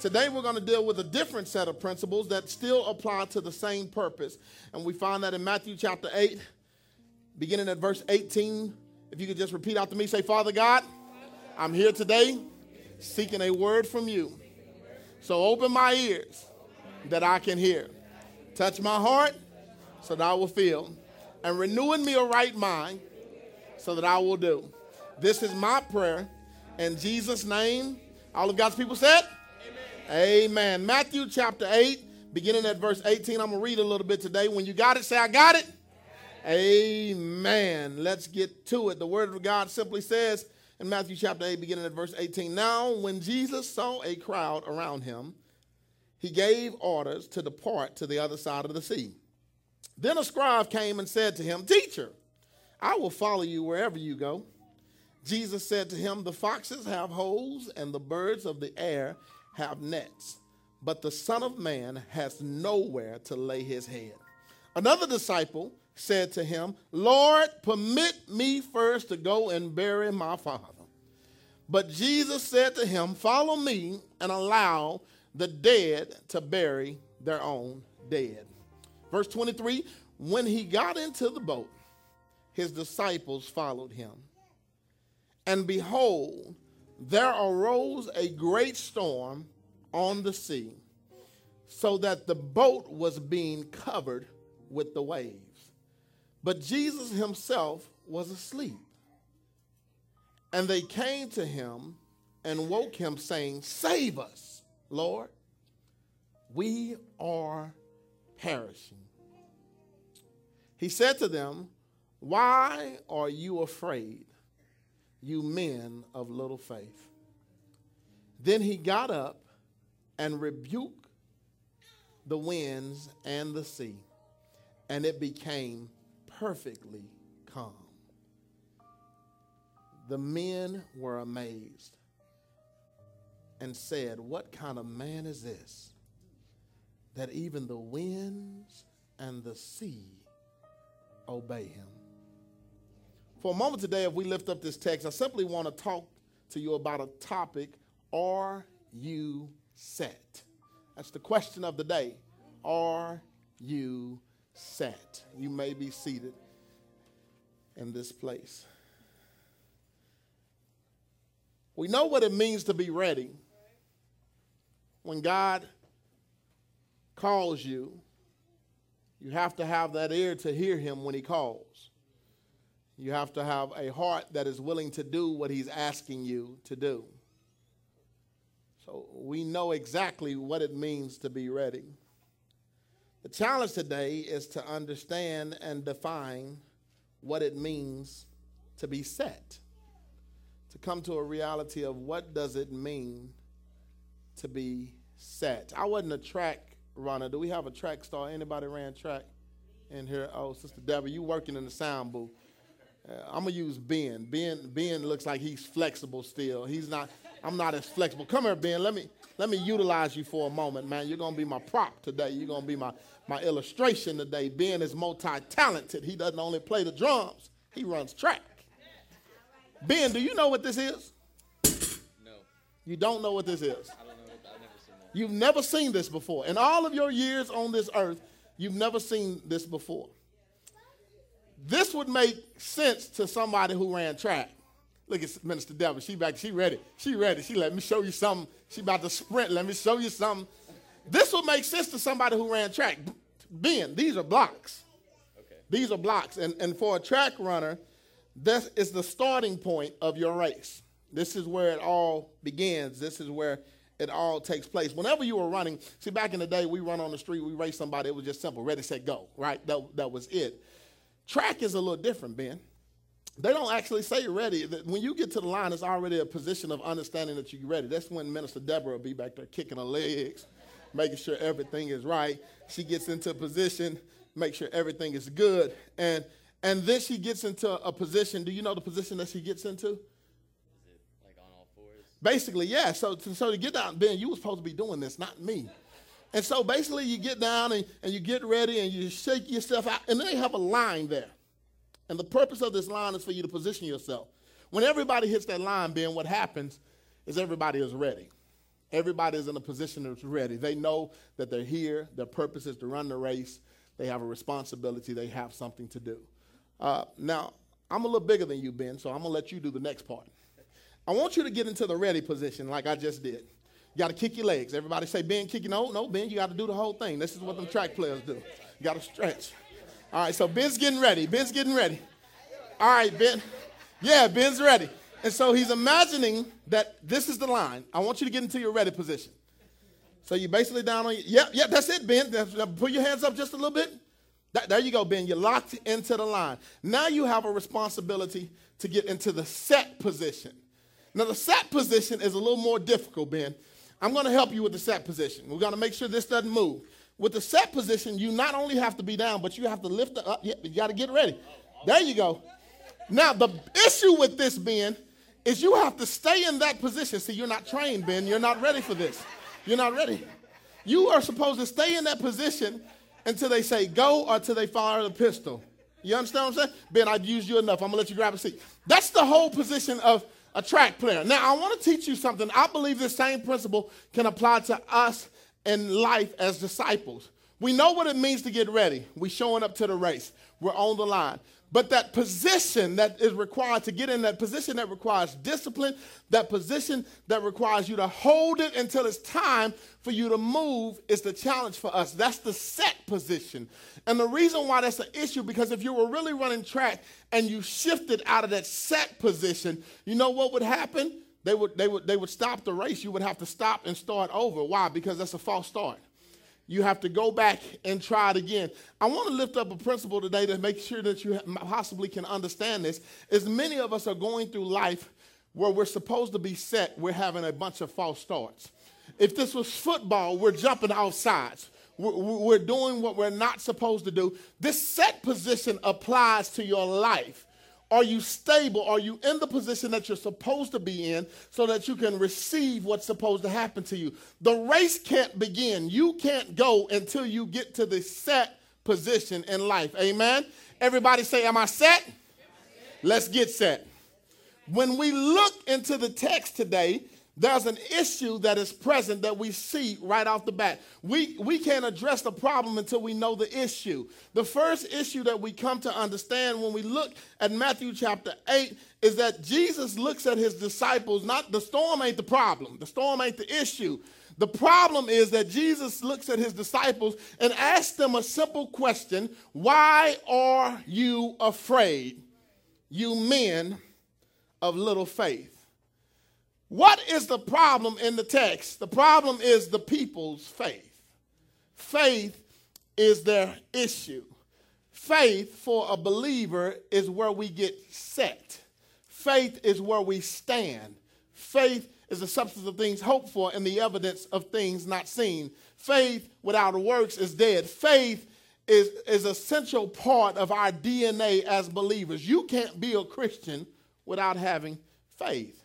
Today we're going to deal with a different set of principles that still apply to the same purpose. And we find that in Matthew chapter 8, beginning at verse 18. If you could just repeat after me, say, Father God, I'm here today seeking a word from you. So open my ears that I can hear. Touch my heart so that I will feel. And renew in me a right mind so that I will do. This is my prayer. In Jesus' name, all of God's people said, Amen. Matthew chapter 8, beginning at verse 18. I'm going to read a little bit today. When you got it, say, I got it. Amen. Let's get to it. The word of God simply says in Matthew chapter 8, beginning at verse 18 Now, when Jesus saw a crowd around him, he gave orders to depart to the other side of the sea. Then a scribe came and said to him, Teacher, I will follow you wherever you go. Jesus said to him, The foxes have holes, and the birds of the air have nets, but the Son of Man has nowhere to lay his head. Another disciple said to him, Lord, permit me first to go and bury my father. But Jesus said to him, Follow me and allow the dead to bury their own dead. Verse 23 When he got into the boat, his disciples followed him. And behold, there arose a great storm on the sea, so that the boat was being covered with the waves. But Jesus himself was asleep. And they came to him and woke him, saying, Save us, Lord. We are perishing. He said to them, Why are you afraid? you men of little faith. Then he got up and rebuke the winds and the sea, and it became perfectly calm. The men were amazed and said, What kind of man is this that even the winds and the sea obey him? For a moment today, if we lift up this text, I simply want to talk to you about a topic Are you set? That's the question of the day. Are you set? You may be seated in this place. We know what it means to be ready. When God calls you, you have to have that ear to hear him when he calls. You have to have a heart that is willing to do what he's asking you to do. So we know exactly what it means to be ready. The challenge today is to understand and define what it means to be set. To come to a reality of what does it mean to be set. I wasn't a track runner. Do we have a track star? Anybody ran track in here? Oh, Sister Deborah, you working in the sound booth. Uh, I'm gonna use Ben. Ben Ben looks like he's flexible still. He's not. I'm not as flexible. Come here, Ben. Let me let me utilize you for a moment, man. You're gonna be my prop today. You're gonna be my my illustration today. Ben is multi-talented. He doesn't only play the drums. He runs track. Ben, do you know what this is? No. You don't know what this is. I don't know. I've never seen that. You've never seen this before. In all of your years on this earth, you've never seen this before. This would make sense to somebody who ran track. Look at Minister Deborah. She back. She ready. She ready. She let me show you something. She about to sprint. Let me show you something. This would make sense to somebody who ran track. Ben, these are blocks. Okay. These are blocks. And, and for a track runner, this is the starting point of your race. This is where it all begins. This is where it all takes place. Whenever you were running, see, back in the day, we run on the street, we race somebody, it was just simple ready, set, go, right? That, that was it. Track is a little different, Ben. They don't actually say ready. When you get to the line, it's already a position of understanding that you're ready. That's when Minister Deborah will be back there kicking her legs, making sure everything is right. She gets into a position, make sure everything is good. And and then she gets into a position. Do you know the position that she gets into? Is it like on all fours? Basically, yeah. So, to, so to get down, Ben, you were supposed to be doing this, not me. And so basically, you get down and, and you get ready and you shake yourself out, and they have a line there. And the purpose of this line is for you to position yourself. When everybody hits that line, Ben, what happens is everybody is ready. Everybody is in a position that's ready. They know that they're here. Their purpose is to run the race. They have a responsibility. They have something to do. Uh, now, I'm a little bigger than you, Ben, so I'm going to let you do the next part. I want you to get into the ready position like I just did. You got to kick your legs. Everybody say, Ben, kick your no, no, Ben, you got to do the whole thing. This is what them track players do. You got to stretch. All right, so Ben's getting ready. Ben's getting ready. All right, Ben. Yeah, Ben's ready. And so he's imagining that this is the line. I want you to get into your ready position. So you're basically down on your, yep, yep, that's it, Ben. Uh, Put your hands up just a little bit. That, there you go, Ben. You're locked into the line. Now you have a responsibility to get into the set position. Now, the set position is a little more difficult, Ben. I'm going to help you with the set position. We're going to make sure this doesn't move. With the set position, you not only have to be down, but you have to lift up. You got to get ready. There you go. Now, the issue with this, Ben, is you have to stay in that position. See, you're not trained, Ben. You're not ready for this. You're not ready. You are supposed to stay in that position until they say go or until they fire the pistol. You understand what I'm saying? Ben, I've used you enough. I'm going to let you grab a seat. That's the whole position of a track player. Now, I want to teach you something. I believe this same principle can apply to us in life as disciples. We know what it means to get ready. We're showing up to the race. We're on the line. But that position that is required to get in that position that requires discipline, that position that requires you to hold it until it's time for you to move is the challenge for us. That's the set position. And the reason why that's an issue, because if you were really running track and you shifted out of that set position, you know what would happen? They would, they would, they would stop the race. You would have to stop and start over. Why? Because that's a false start you have to go back and try it again. I want to lift up a principle today to make sure that you possibly can understand this. Is many of us are going through life where we're supposed to be set, we're having a bunch of false starts. If this was football, we're jumping off sides. We're doing what we're not supposed to do. This set position applies to your life. Are you stable? Are you in the position that you're supposed to be in so that you can receive what's supposed to happen to you? The race can't begin. You can't go until you get to the set position in life. Amen? Everybody say, Am I set? Let's get set. When we look into the text today, there's an issue that is present that we see right off the bat. We, we can't address the problem until we know the issue. The first issue that we come to understand when we look at Matthew chapter 8 is that Jesus looks at his disciples, not the storm ain't the problem, the storm ain't the issue. The problem is that Jesus looks at his disciples and asks them a simple question Why are you afraid, you men of little faith? What is the problem in the text? The problem is the people's faith. Faith is their issue. Faith for a believer is where we get set. Faith is where we stand. Faith is the substance of things hoped for and the evidence of things not seen. Faith without works is dead. Faith is, is a central part of our DNA as believers. You can't be a Christian without having faith.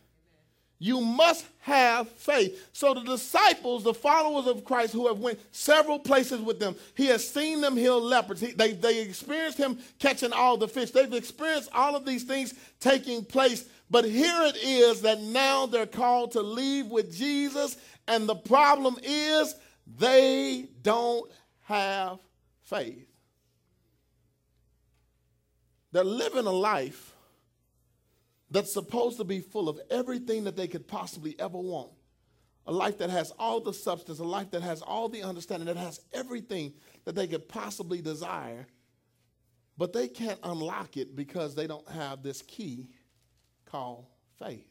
You must have faith. So the disciples, the followers of Christ who have went several places with them, he has seen them heal lepers. He, they, they experienced him catching all the fish. They've experienced all of these things taking place. But here it is that now they're called to leave with Jesus. And the problem is they don't have faith. They're living a life that's supposed to be full of everything that they could possibly ever want. A life that has all the substance, a life that has all the understanding, that has everything that they could possibly desire. But they can't unlock it because they don't have this key called faith.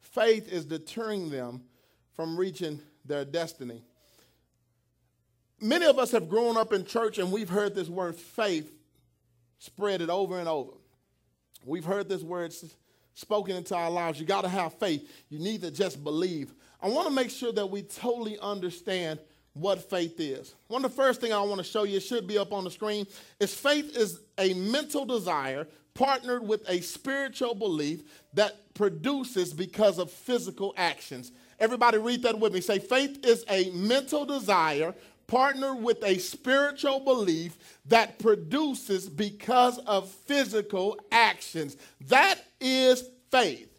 Faith is deterring them from reaching their destiny. Many of us have grown up in church and we've heard this word faith spread it over and over. We've heard this word spoken into our lives. You got to have faith. You need to just believe. I want to make sure that we totally understand what faith is. One of the first things I want to show you, should be up on the screen, is faith is a mental desire partnered with a spiritual belief that produces because of physical actions. Everybody read that with me. Say, faith is a mental desire partner with a spiritual belief that produces because of physical actions. That is faith.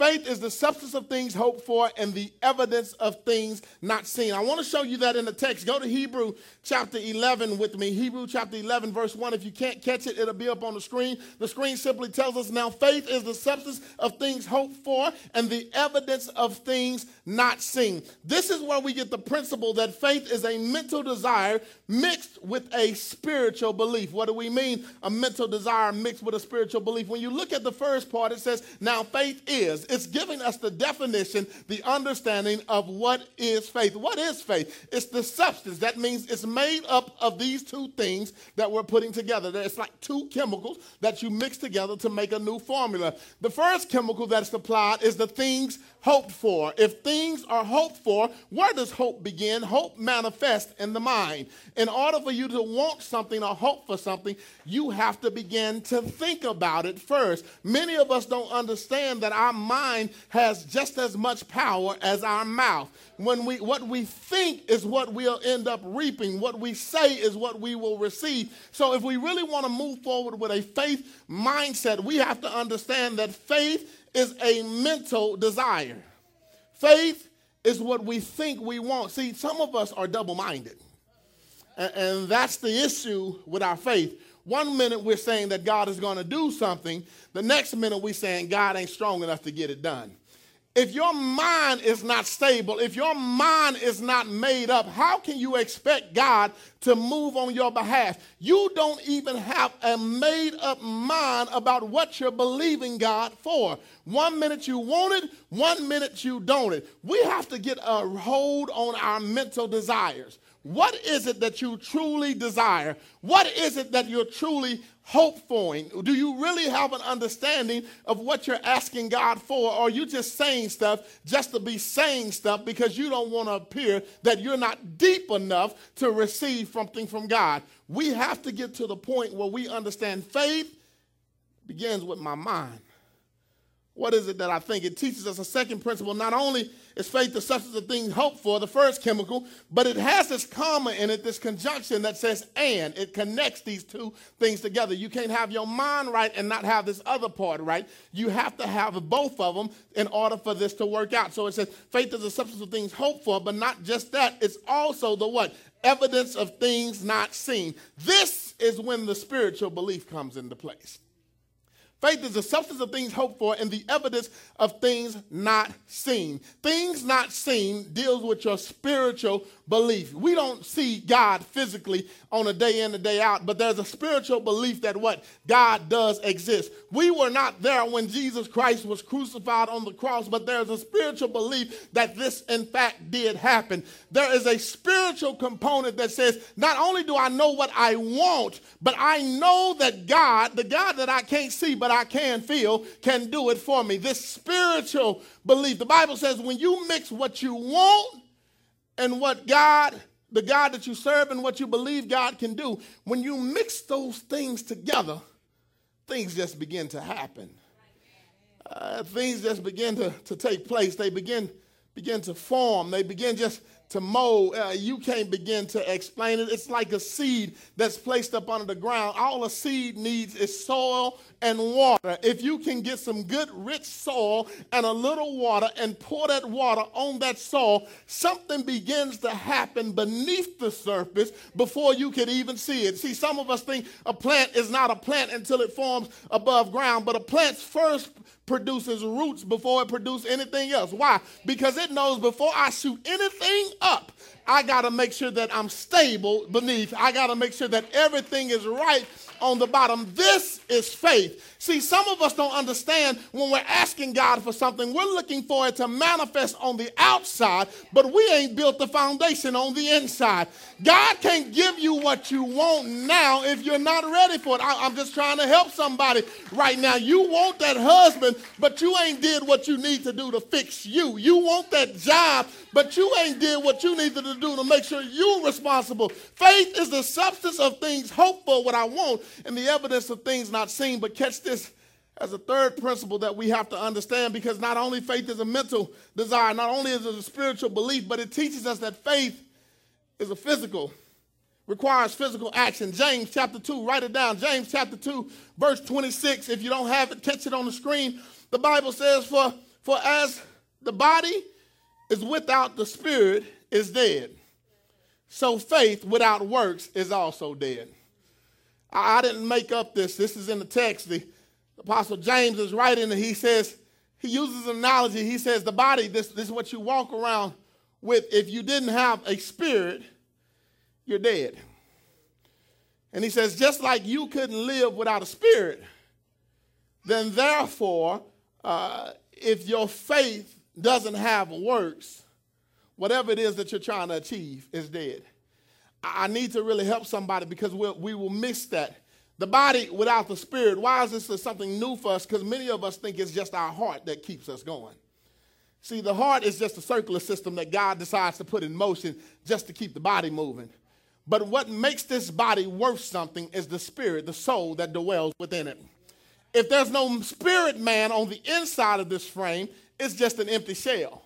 Faith is the substance of things hoped for and the evidence of things not seen. I want to show you that in the text. Go to Hebrew chapter 11 with me. Hebrew chapter 11, verse 1. If you can't catch it, it'll be up on the screen. The screen simply tells us now faith is the substance of things hoped for and the evidence of things not seen. This is where we get the principle that faith is a mental desire mixed with a spiritual belief. What do we mean? A mental desire mixed with a spiritual belief. When you look at the first part, it says, Now faith is. It's giving us the definition, the understanding of what is faith. What is faith? It's the substance. That means it's made up of these two things that we're putting together. It's like two chemicals that you mix together to make a new formula. The first chemical that's applied is the things hoped for. If things are hoped for, where does hope begin? Hope manifests in the mind. In order for you to want something or hope for something, you have to begin to think about it first. Many of us don't understand that our mind has just as much power as our mouth. When we what we think is what we'll end up reaping. What we say is what we will receive. So if we really want to move forward with a faith mindset, we have to understand that faith is a mental desire. Faith is what we think we want. See, some of us are double minded. And, and, that's the issue with our faith. One minute we're saying that God is going to do something, the next minute we're saying God ain't strong enough to get it done. If your mind is not stable, if your mind is not made up, how can you expect God to move on your behalf? You don't even have a made up mind about what you're believing God for. One minute you want it, one minute you don't it. We have to get a hold on our mental desires. What is it that you truly desire? What is it that you're truly hope for? Do you really have an understanding of what you're asking God for? Or are you just saying stuff just to be saying stuff because you don't want to appear that you're not deep enough to receive something from God? We have to get to the point where we understand faith begins with my mind. What is it that I think? It teaches us a second principle. Not only is faith the substance of things hoped for, the first chemical, but it has this comma in it, this conjunction that says and. It connects these two things together. You can't have your mind right and not have this other part right. You have to have both of them in order for this to work out. So it says faith is the substance of things hoped for, but not just that. It's also the what? Evidence of things not seen. This is when the spiritual belief comes into place. Faith is the substance of things hoped for and the evidence of things not seen. Things not seen deals with your spiritual belief. We don't see God physically on a day in and day out, but there's a spiritual belief that what God does exist. We were not there when Jesus Christ was crucified on the cross, but there's a spiritual belief that this in fact did happen. There is a spiritual component that says, not only do I know what I want, but I know that God, the God that I can't see, but I can feel, can do it for me. This spiritual belief. The Bible says when you mix what you want and what God, the God that you serve and what you believe God can do, when you mix those things together, things just begin to happen. Uh, things just begin to, to take place. They begin begin to form. They begin just to mold. Uh, you can't begin to explain it. It's like a seed that's placed up under the ground. All a seed needs is soil and water. If you can get some good, rich soil and a little water and pour that water on that soil, something begins to happen beneath the surface before you can even see it. See, some of us think a plant is not a plant until it forms above ground, but a plant's first produces roots before it produces anything else. Why? Because it knows before I shoot anything up, I got to make sure that I'm stable beneath. I got to make sure that everything is right on the bottom. This is faith. See, some of us don't understand when we're asking God for something, we're looking for it to manifest on the outside, but we ain't built the foundation on the inside. God can't give you what you want now if you're not ready for it. I, am just trying to help somebody right now. You want that husband, but you ain't did what you need to do to fix you. You want that job, but you ain't did what you needed to do to make sure you're responsible. Faith is the substance of things hoped for, what I want, and the evidence of things not seen. But catch this as a third principle that we have to understand because not only faith is a mental desire, not only is it a spiritual belief, but it teaches us that faith is a physical, requires physical action. James chapter 2, write it down. James chapter 2, verse 26. If you don't have it, catch it on the screen. The Bible says, For For as the body is without the spirit is dead, so faith without works is also dead. I, I didn't make up this. This is in the text. The Apostle James is writing, and he says, he uses an analogy. He says, the body, this, this is what you walk around with. If you didn't have a spirit, you're dead. And he says, just like you couldn't live without a spirit, then therefore, uh, if your faith doesn't have works, whatever it is that you're trying to achieve is dead. I need to really help somebody because we'll, we will miss that. The body without the spirit, why is this something new for us? Because many of us think it's just our heart that keeps us going. See, the heart is just a circular system that God decides to put in motion just to keep the body moving. But what makes this body worth something is the spirit, the soul that dwells within it. If there's no spirit man on the inside of this frame, it's just an empty shell.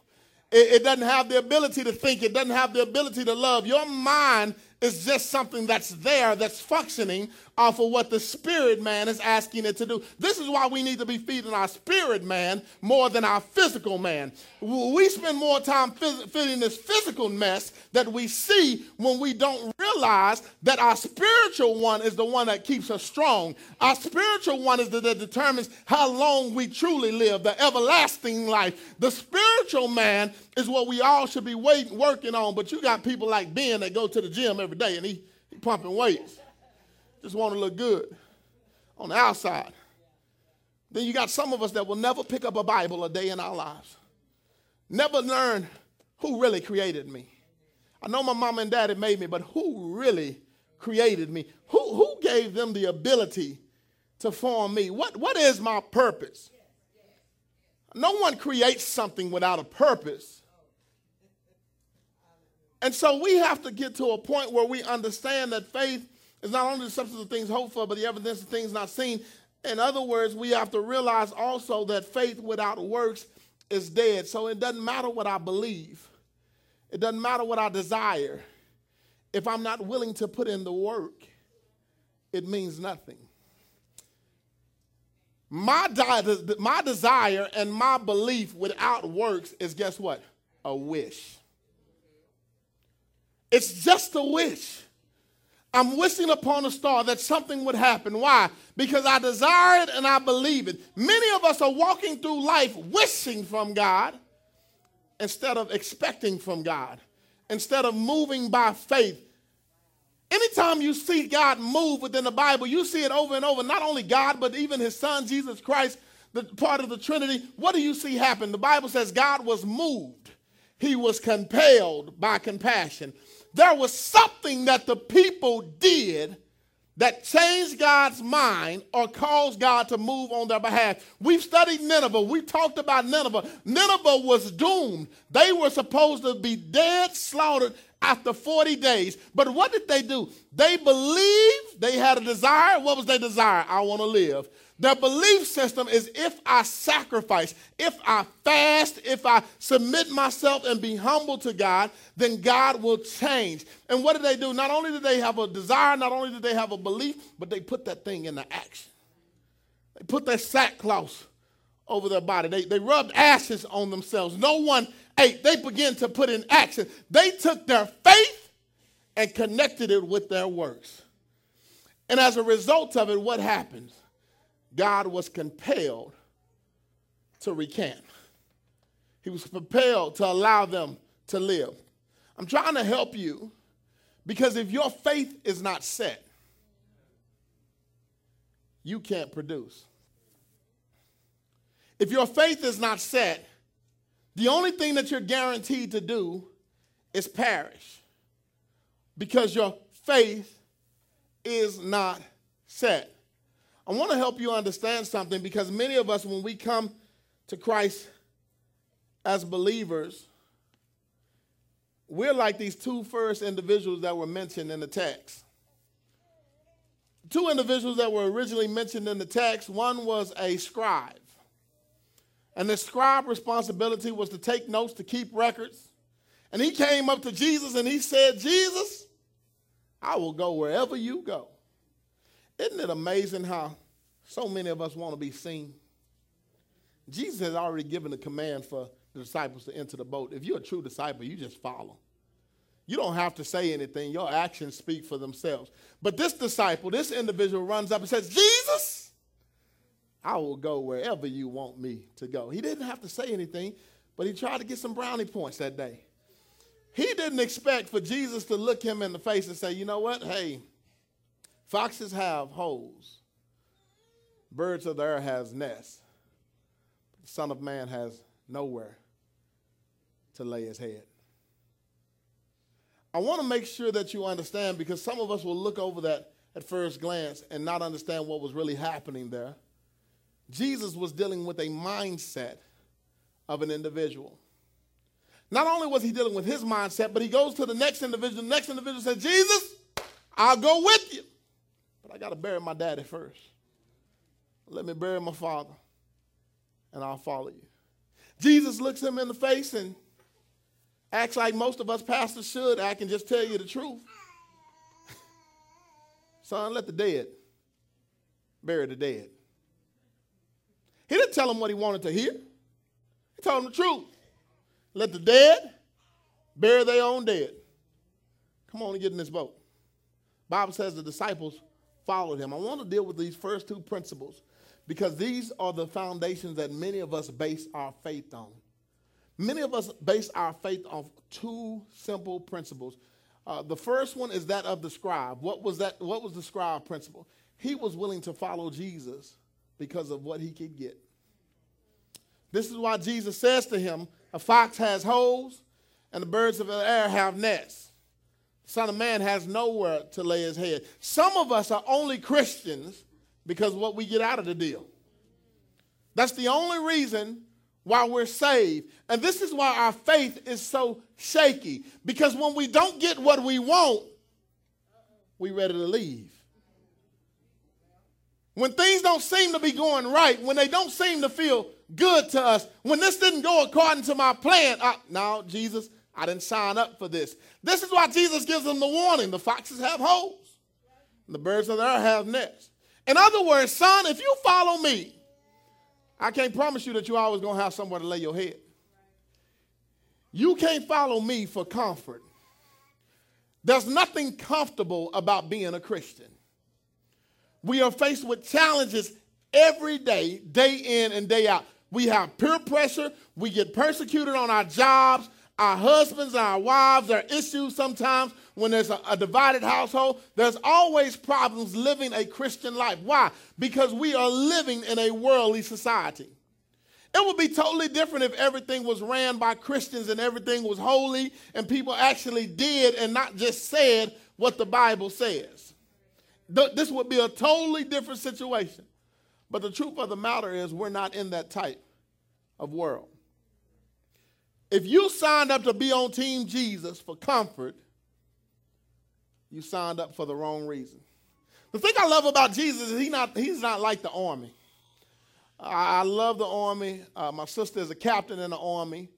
It, it, doesn't have the ability to think, it doesn't have the ability to love. Your mind is just something that's there, that's functioning off of what the spirit man is asking it to do. This is why we need to be feeding our spirit man more than our physical man. We spend more time feeding this physical mess that we see when we don't realize that our spiritual one is the one that keeps us strong. Our spiritual one is the that determines how long we truly live, the everlasting life. The spiritual man is what we all should be waiting, working on. But you got people like Ben that go to the gym every day and he, he pumping weights just want to look good on the outside. Then you got some of us that will never pick up a Bible a day in our lives, never learn who really created me. I know my mom and daddy made me, but who really created me? Who, who gave them the ability to form me? What, what is my purpose? No one creates something without a purpose. And so we have to get to a point where we understand that faith it's not only the substance of things hoped for, but the evidence of things not seen. In other words, we have to realize also that faith without works is dead. So it doesn't matter what I believe, it doesn't matter what I desire. If I'm not willing to put in the work, it means nothing. My, my desire and my belief without works is guess what? A wish. It's just a wish. I'm wishing upon a star that something would happen. Why? Because I desire it and I believe it. Many of us are walking through life wishing from God instead of expecting from God, instead of moving by faith. Anytime you see God move within the Bible, you see it over and over. Not only God, but even his son, Jesus Christ, the part of the Trinity. What do you see happen? The Bible says God was moved, he was compelled by compassion there was something that the people did that changed God's mind or caused God to move on their behalf. We've studied Nineveh. We talked about Nineveh. Nineveh was doomed. They were supposed to be dead, slaughtered after 40 days. But what did they do? They believed they had a desire. What was their desire? I want to live. Their belief system is if I sacrifice, if I fast, if I submit myself and be humble to God, then God will change. And what did they do? Not only did they have a desire, not only did they have a belief, but they put that thing into action. They put their sackcloth over their body. They, they rubbed ashes on themselves. No one ate. They began to put in action. They took their faith and connected it with their works. And as a result of it, what happens? God was compelled to recant. He was compelled to allow them to live. I'm trying to help you because if your faith is not set, you can't produce. If your faith is not set, the only thing that you're guaranteed to do is perish because your faith is not set. I want to help you understand something because many of us, when we come to Christ as believers, we're like these two first individuals that were mentioned in the text. Two individuals that were originally mentioned in the text one was a scribe. And the scribe responsibility was to take notes, to keep records. And he came up to Jesus and he said, Jesus, I will go wherever you go. Isn't it amazing how so many of us want to be seen? Jesus has already given the command for the disciples to enter the boat. If you're a true disciple, you just follow. You don't have to say anything. Your actions speak for themselves. But this disciple, this individual runs up and says, Jesus, I will go wherever you want me to go. He didn't have to say anything, but he tried to get some brownie points that day. He didn't expect for Jesus to look him in the face and say, you know what? Hey, foxes have holes. Birds of the air has nests. The Son of Man has nowhere to lay his head. I want to make sure that you understand because some of us will look over that at first glance and not understand what was really happening there. Jesus was dealing with a mindset of an individual. Not only was he dealing with his mindset, but he goes to the next individual. The next individual says, Jesus, I'll go with you. But I got to bury my daddy first. Let me bury my father, and I'll follow you. Jesus looks him in the face and acts like most of us pastors should I can just tell you the truth. Son, let the dead bury the dead. He didn't tell him what he wanted to hear. He told him the truth. Let the dead bury their own dead. Come on and get in this boat. Bible says the disciples followed him. I want to deal with these first two principles because these are the foundations that many of us base our faith on. Many of us base our faith on two simple principles. Uh, the first one is that of the scribe. What was that? What was the scribe principle? He was willing to follow Jesus because of what he could get. This is why Jesus says to him, "A fox has holes, and the birds of the air have nests. Son of Man has nowhere to lay his head." Some of us are only Christians because what we get out of the deal. That's the only reason why we're saved. And this is why our faith is so shaky. Because when we don't get what we want, we're ready to leave. When things don't seem to be going right, when they don't seem to feel good to us, when this didn't go according to my plan, uh, now Jesus, I didn't sign up for this. This is why Jesus gives them the warning: the foxes have holes, the birds of the air have nests. In other words, son, if you follow me, I can't promise you that you're always going to have somewhere to lay your head. You can't follow me for comfort. There's nothing comfortable about being a Christian. We are faced with challenges every day, day in and day out. We have peer pressure. We get persecuted on our jobs. Our husbands and our wives there are issues sometimes when there's a, a, divided household. There's always problems living a Christian life. Why? Because we are living in a worldly society. It would be totally different if everything was ran by Christians and everything was holy and people actually did and not just said what the Bible says. This would be a totally different situation. But the truth of the matter is, we're not in that type of world. If you signed up to be on Team Jesus for comfort, you signed up for the wrong reason. The thing I love about Jesus is he not, he's not like the army. I, I love the army. Uh, my sister is a captain in the army.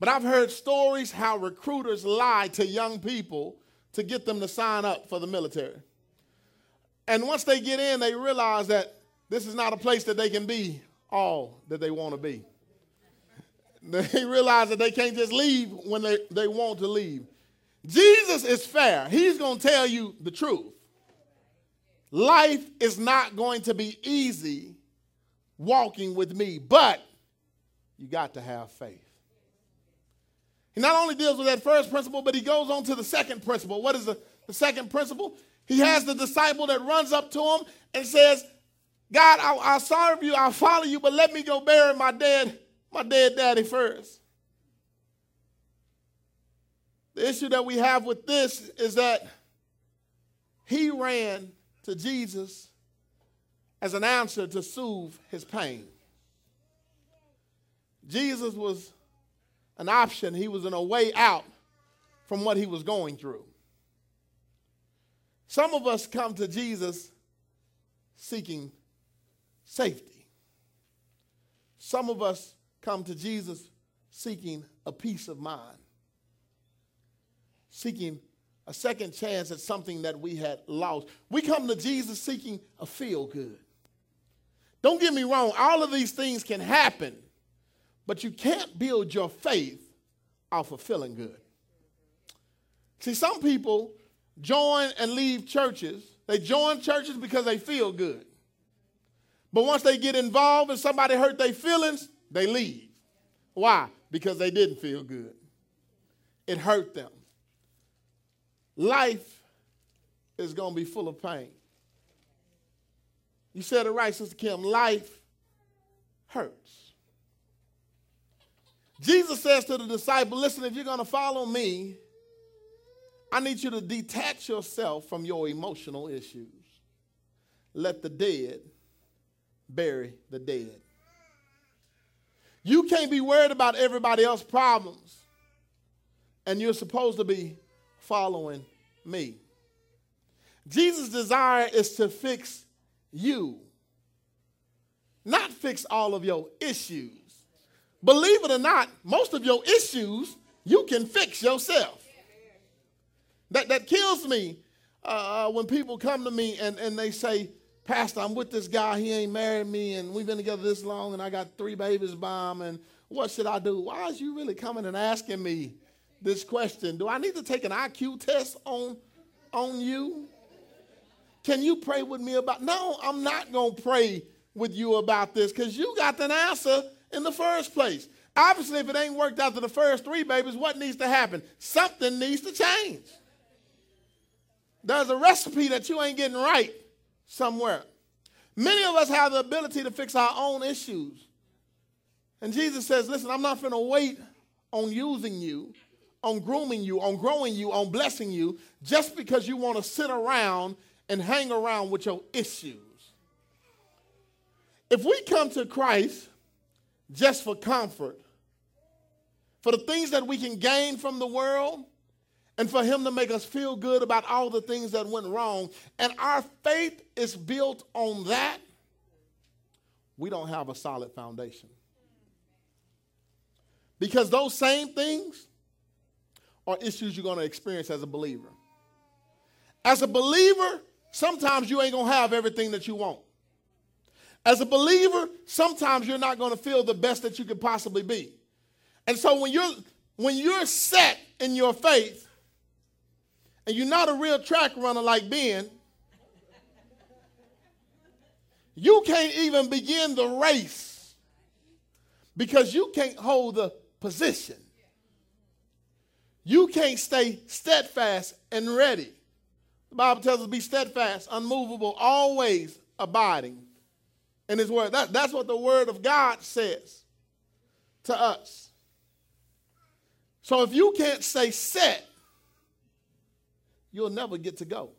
But I've heard stories how recruiters lie to young people to get them to sign up for the military. And once they get in, they realize that this is not a place that they can be all that they want to be. They realize that they can't just leave when they, they want to leave. Jesus is fair. He's going to tell you the truth. Life is not going to be easy walking with me, but you got to have faith. He not only deals with that first principle, but he goes on to the second principle. What is the, the second principle? He has the disciple that runs up to him and says, God, I'll, I'll serve you, I'll follow you, but let me go bury my dead my dead daddy first. The issue that we have with this is that he ran to Jesus as an answer to soothe his pain. Jesus was an option, he was in a way out from what he was going through. Some of us come to Jesus seeking safety. Some of us come to Jesus seeking a peace of mind, seeking a second chance at something that we had lost. We come to Jesus seeking a feel good. Don't get me wrong, all of these things can happen, But you can't build your faith off of feeling good. See, some people join and leave churches. They join churches because they feel good. But once they get involved and somebody hurt their feelings, they leave. Why? Because they didn't feel good. It hurt them. Life is going to be full of pain. You said it right, Sister Kim. Life hurts. Jesus says to the disciple, listen, if you're going to follow me, I need you to detach yourself from your emotional issues. Let the dead bury the dead. You can't be worried about everybody else's problems, and you're supposed to be following me. Jesus' desire is to fix you, not fix all of your issues. Believe it or not, most of your issues you can fix yourself. That, that kills me uh, uh when people come to me and, and they say, Pastor, I'm with this guy. He ain't married me, and we've been together this long, and I got three babies by him. And what should I do? Why is you really coming and asking me this question? Do I need to take an IQ test on, on you? Can you pray with me about? No, I'm not to pray with you about this because you got the answer in the first place. Obviously, if it ain't worked out to the first three babies, what needs to happen? Something needs to change. There's a recipe that you ain't getting right somewhere. Many of us have the ability to fix our own issues. And Jesus says, Listen, I'm not going to wait on using you, on grooming you, on growing you, on blessing you, just because you want to sit around and hang around with your issues. If we come to Christ just for comfort, for the things that we can gain from the world, and for him to make us feel good about all the things that went wrong, and our faith is built on that, we don't have a solid foundation. Because those same things are issues you're going to experience as a believer. As a believer, sometimes you ain't going to have everything that you want. As a believer, sometimes you're not going to feel the best that you could possibly be. And so when you're when you're set in your faith, and you're not a real track runner like Ben, you can't even begin the race because you can't hold the position. You can't stay steadfast and ready. The Bible tells us to be steadfast, unmovable, always abiding in His Word. That, that's what the Word of God says to us. So if you can't stay set, you'll never get to go.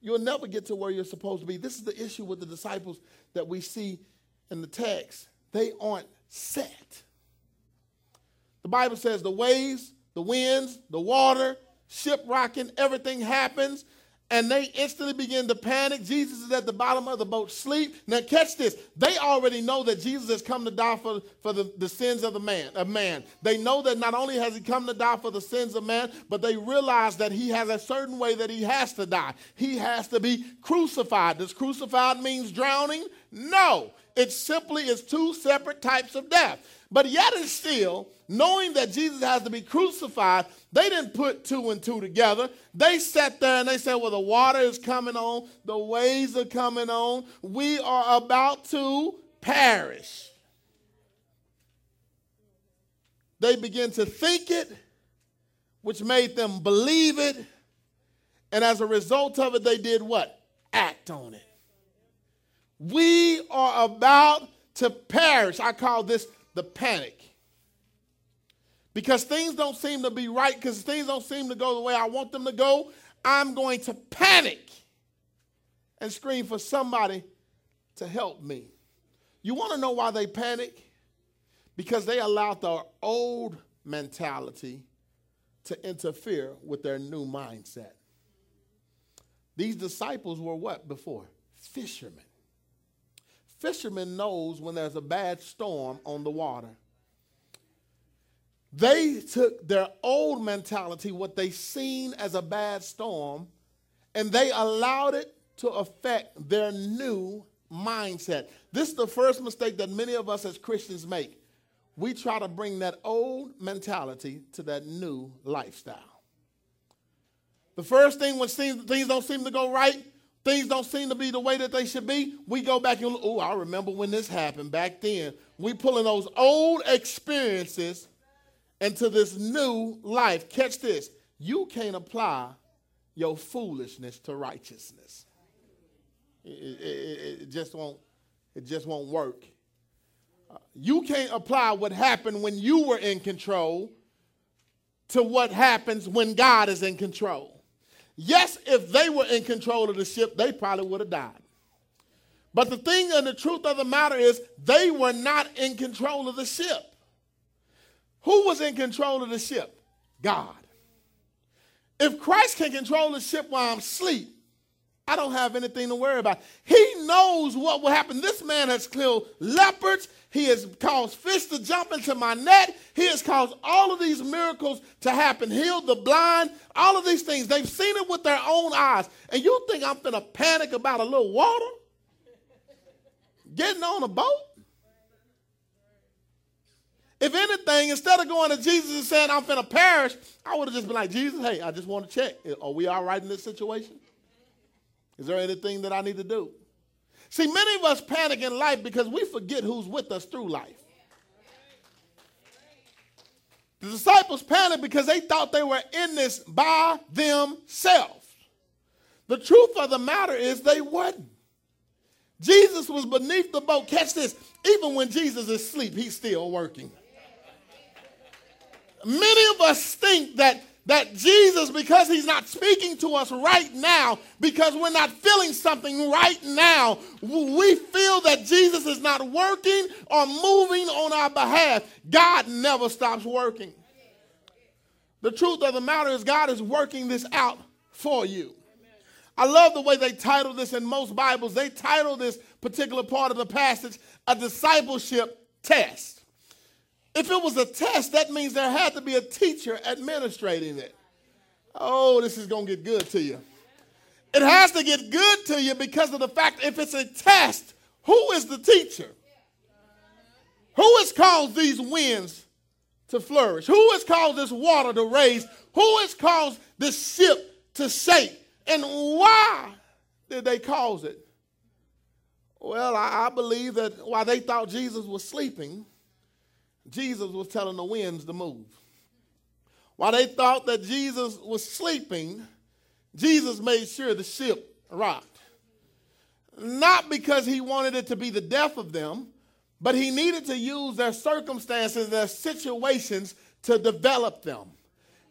You'll never get to where you're supposed to be. This is the issue with the disciples that we see in the text. They aren't set. The Bible says the waves, the winds, the water, shipwrecking, everything happens and they instantly begin to panic. Jesus is at the bottom of the boat, sleep. Now catch this. They already know that Jesus has come to die for, for the, the sins of the man of man. They know that not only has he come to die for the sins of man, but they realize that he has a certain way that he has to die. He has to be crucified. Does crucified means drowning? No. It simply is two separate types of death. But yet and still, knowing that Jesus has to be crucified, they didn't put two and two together. They sat there and they said, Well, the water is coming on, the waves are coming on, we are about to perish. They began to think it, which made them believe it. And as a result of it, they did what? Act on it. We are about to perish. I call this the panic. Because things don't seem to be right, because things don't seem to go the way I want them to go, I'm going to panic and scream for somebody to help me. You want to know why they panic? Because they allowed their old mentality to interfere with their new mindset. These disciples were what before? Fishermen. Fishermen knows when there's a bad storm on the water. They took their old mentality, what they seen as a bad storm, and they allowed it to affect their new mindset. This is the first mistake that many of us as Christians make. We try to bring that old mentality to that new lifestyle. The first thing when things don't seem to go right, things don't seem to be the way that they should be, we go back and, oh, I remember when this happened back then. We pulling those old experiences into this new life. Catch this. You can't apply your foolishness to righteousness. It, it, it, just won't. It just won't work. Uh, you can't apply what happened when you were in control to what happens when God is in control. Yes, if they were in control of the ship, they probably would have died. But the thing and the truth of the matter is, they were not in control of the ship. Who was in control of the ship? God. If Christ can control the ship while I'm asleep, I don't have anything to worry about. He knows what will happen. This man has killed leopards. He has caused fish to jump into my net. He has caused all of these miracles to happen, healed the blind, all of these things. They've seen it with their own eyes. And you think I'm going to panic about a little water? Getting on a boat? If anything, instead of going to Jesus and saying, I'm finna perish, I would have just been like, Jesus, hey, I just want to check. Are we all right in this situation? Is there anything that I need to do? See, many of us panic in life because we forget who's with us through life. The disciples panicked because they thought they were in this by themselves. The truth of the matter is they wasn't. Jesus was beneath the boat. Catch this. Even when Jesus is asleep, he's still working. Many of us think that, that Jesus, because he's not speaking to us right now, because we're not feeling something right now, we feel that Jesus is not working or moving on our behalf. God never stops working. The truth of the matter is, God is working this out for you. I love the way they title this in most Bibles. They title this particular part of the passage a discipleship test. If it was a test, that means there had to be a teacher administrating it. Oh, this is going to get good to you. It has to get good to you because of the fact if it's a test, who is the teacher? Who has caused these winds to flourish? Who has caused this water to raise? Who has caused this ship to shake? And why did they cause it? Well, I, I believe that while they thought Jesus was sleeping, Jesus was telling the winds to move. While they thought that Jesus was sleeping, Jesus made sure the ship rocked. Not because he wanted it to be the death of them, but he needed to use their circumstances, their situations to develop them.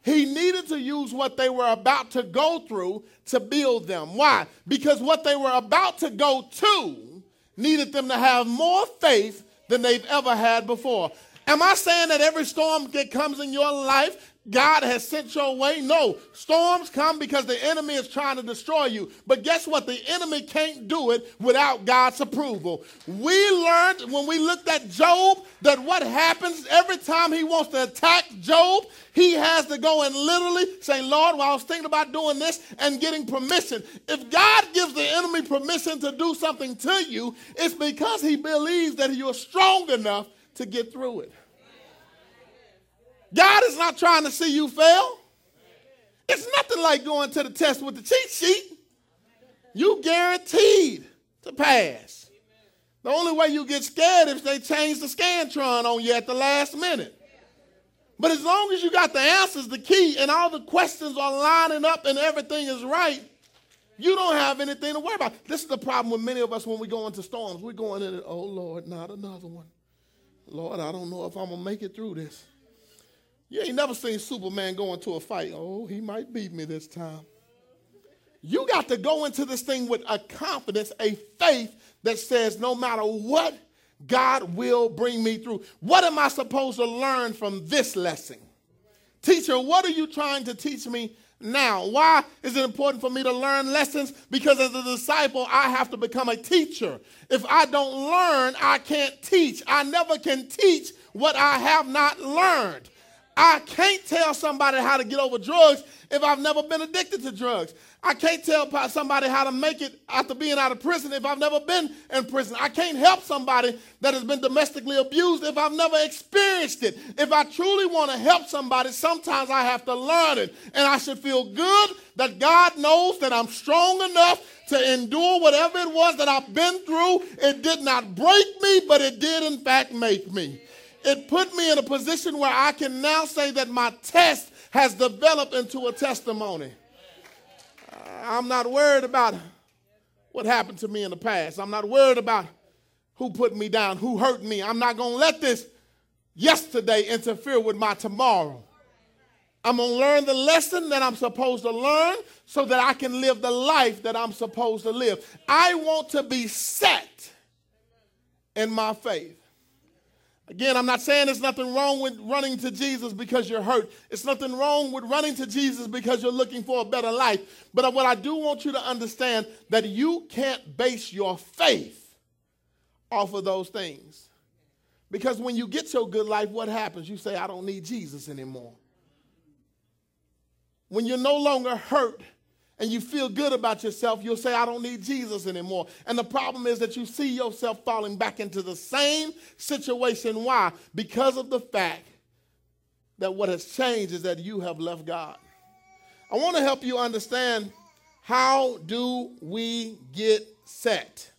He needed to use what they were about to go through to build them. Why? Because what they were about to go to needed them to have more faith than they've ever had before. Am I saying that every storm that comes in your life, God has sent your way? No. Storms come because the enemy is trying to destroy you. But guess what? The enemy can't do it without God's approval. We learned when we looked at Job that what happens every time he wants to attack Job, he has to go and literally say, Lord, well, I was thinking about doing this and getting permission. If God gives the enemy permission to do something to you, it's because he believes that you're strong enough to get through it. God is not trying to see you fail. It's nothing like going to the test with the cheat sheet. You guaranteed to pass. The only way you get scared is if they change the Scantron on you at the last minute. But as long as you got the answers, the key, and all the questions are lining up and everything is right, you don't have anything to worry about. This is the problem with many of us when we go into storms. We're going in, oh Lord, not another one. Lord, I don't know if I'm going to make it through this. You ain't never seen Superman go into a fight. Oh, he might beat me this time. You got to go into this thing with a confidence, a faith that says, no matter what, God will bring me through. What am I supposed to learn from this lesson? Teacher, what are you trying to teach me now? Why is it important for me to learn lessons? Because as a disciple, I have to become a teacher. If I don't learn, I can't teach. I never can teach what I have not learned. I can't tell somebody how to get over drugs if I've never been addicted to drugs. I can't tell somebody how to make it after being out of prison if I've never been in prison. I can't help somebody that has been domestically abused if I've never experienced it. If I truly want to help somebody, sometimes I have to learn it. And I should feel good that God knows that I'm strong enough to endure whatever it was that I've been through. It did not break me, but it did, in fact, make me it put me in a position where I can now say that my test has developed into a testimony. I'm not worried about what happened to me in the past. I'm not worried about who put me down, who hurt me. I'm not going to let this yesterday interfere with my tomorrow. I'm going to learn the lesson that I'm supposed to learn so that I can live the life that I'm supposed to live. I want to be set in my faith. Again, I'm not saying there's nothing wrong with running to Jesus because you're hurt. It's nothing wrong with running to Jesus because you're looking for a better life. But what I do want you to understand that you can't base your faith off of those things. Because when you get your good life, what happens? You say, I don't need Jesus anymore. When you're no longer hurt, and you feel good about yourself, you'll say, I don't need Jesus anymore. And the problem is that you see yourself falling back into the same situation. Why? Because of the fact that what has changed is that you have left God. I want to help you understand how do we get set?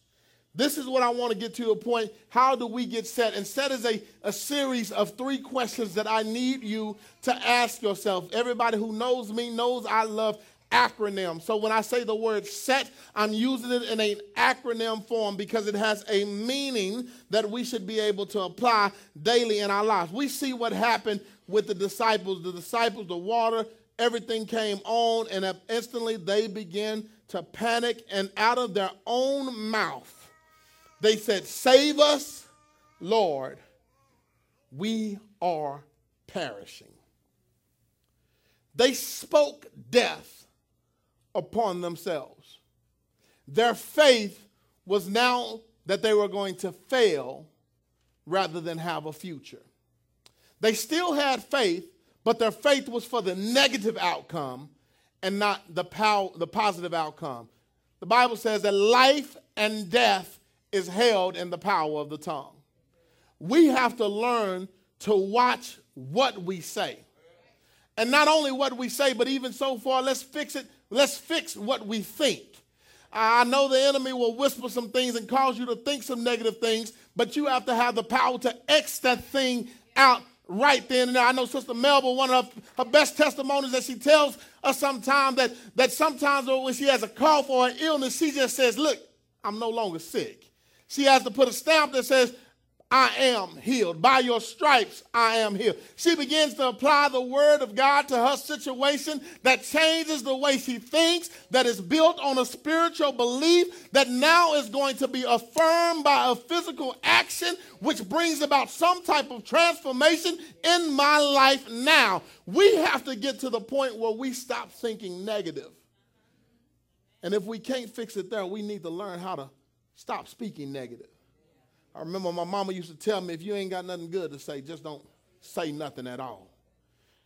This is what I want to get to a point. How do we get set? And set is a, a series of three questions that I need you to ask yourself. Everybody who knows me knows I love acronym. So when I say the word set, I'm using it in an acronym form because it has a meaning that we should be able to apply daily in our lives. We see what happened with the disciples. The disciples, the water, everything came on, and instantly they began to panic, and out of their own mouth, they said, Save us, Lord, we are perishing. They spoke death upon themselves. Their faith was now that they were going to fail rather than have a future. They still had faith, but their faith was for the negative outcome and not the, pow- the positive outcome. The Bible says that life and death is held in the power of the tongue. We have to learn to watch what we say. And not only what we say, but even so far, let's fix it Let's fix what we think. I know the enemy will whisper some things and cause you to think some negative things, but you have to have the power to X that thing out right then and there. I know Sister Melba, one of her, best testimonies that she tells us sometimes that, that sometimes when she has a cough or an illness, she just says, Look, I'm no longer sick. She has to put a stamp that says, I am healed. By your stripes, I am healed. She begins to apply the word of God to her situation that changes the way she thinks, that is built on a spiritual belief that now is going to be affirmed by a physical action, which brings about some type of transformation in my life now. We have to get to the point where we stop thinking negative. And if we can't fix it there, we need to learn how to stop speaking negative. I remember my mama used to tell me if you ain't got nothing good to say, just don't say nothing at all.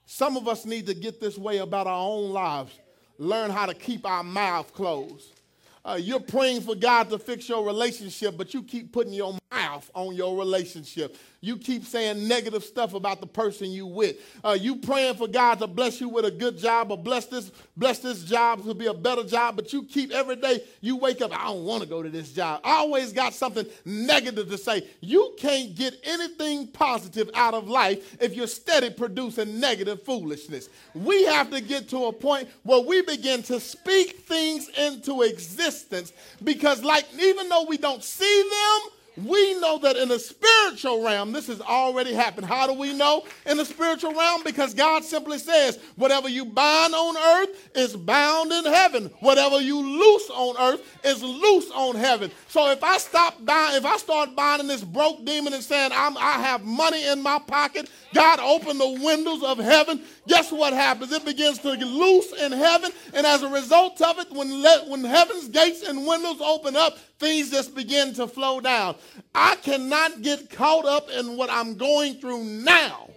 Some of us need to get this way about our own lives, learn how to keep our mouth closed. Uh, you're praying for God to fix your relationship, but you keep putting your mouth on your relationship. You keep saying negative stuff about the person you with. Uh, you praying for God to bless you with a good job or bless this, bless this job to be a better job, but you keep every day you wake up, I don't want to go to this job. I always got something negative to say. You can't get anything positive out of life if you're steady producing negative foolishness. We have to get to a point where we begin to speak things into existence because, like, even though we don't see them, we know that in the spiritual realm, this has already happened. How do we know in the spiritual realm? Because God simply says, whatever you bind on earth is bound in heaven. Whatever you loose on earth is loose on heaven. So if I stop buying, if I start binding this broke demon and saying, I have money in my pocket, God opened the windows of heaven, guess what happens? It begins to loose in heaven. And as a result of it, when, when heaven's gates and windows open up, things just begin to flow down. I cannot get caught up in what I'm going through now.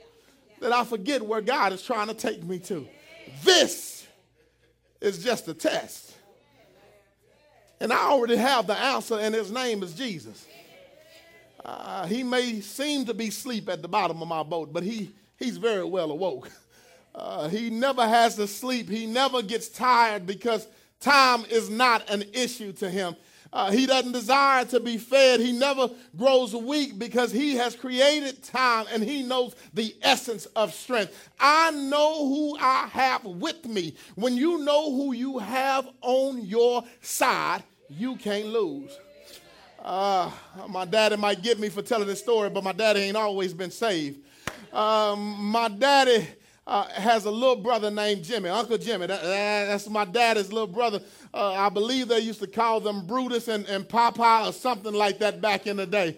that I forget where God is trying to take me to. This is just a test. And I already have the answer, and his name is Jesus. Uh, he may seem to be asleep at the bottom of my boat, but he, he's very well awoke. Uh, he never has to sleep. He never gets tired because time is not an issue to him. Uh, he doesn't desire to be fed. He never grows weak because he has created time and he knows the essence of strength. I know who I have with me. When you know who you have on your side, you can't lose. Uh, my daddy might get me for telling this story, but my daddy ain't always been saved. Um, my daddy uh, has a little brother named Jimmy, Uncle Jimmy. That, that's my daddy's little brother. Uh, I believe they used to call them Brutus and, and Papa or something like that back in the day.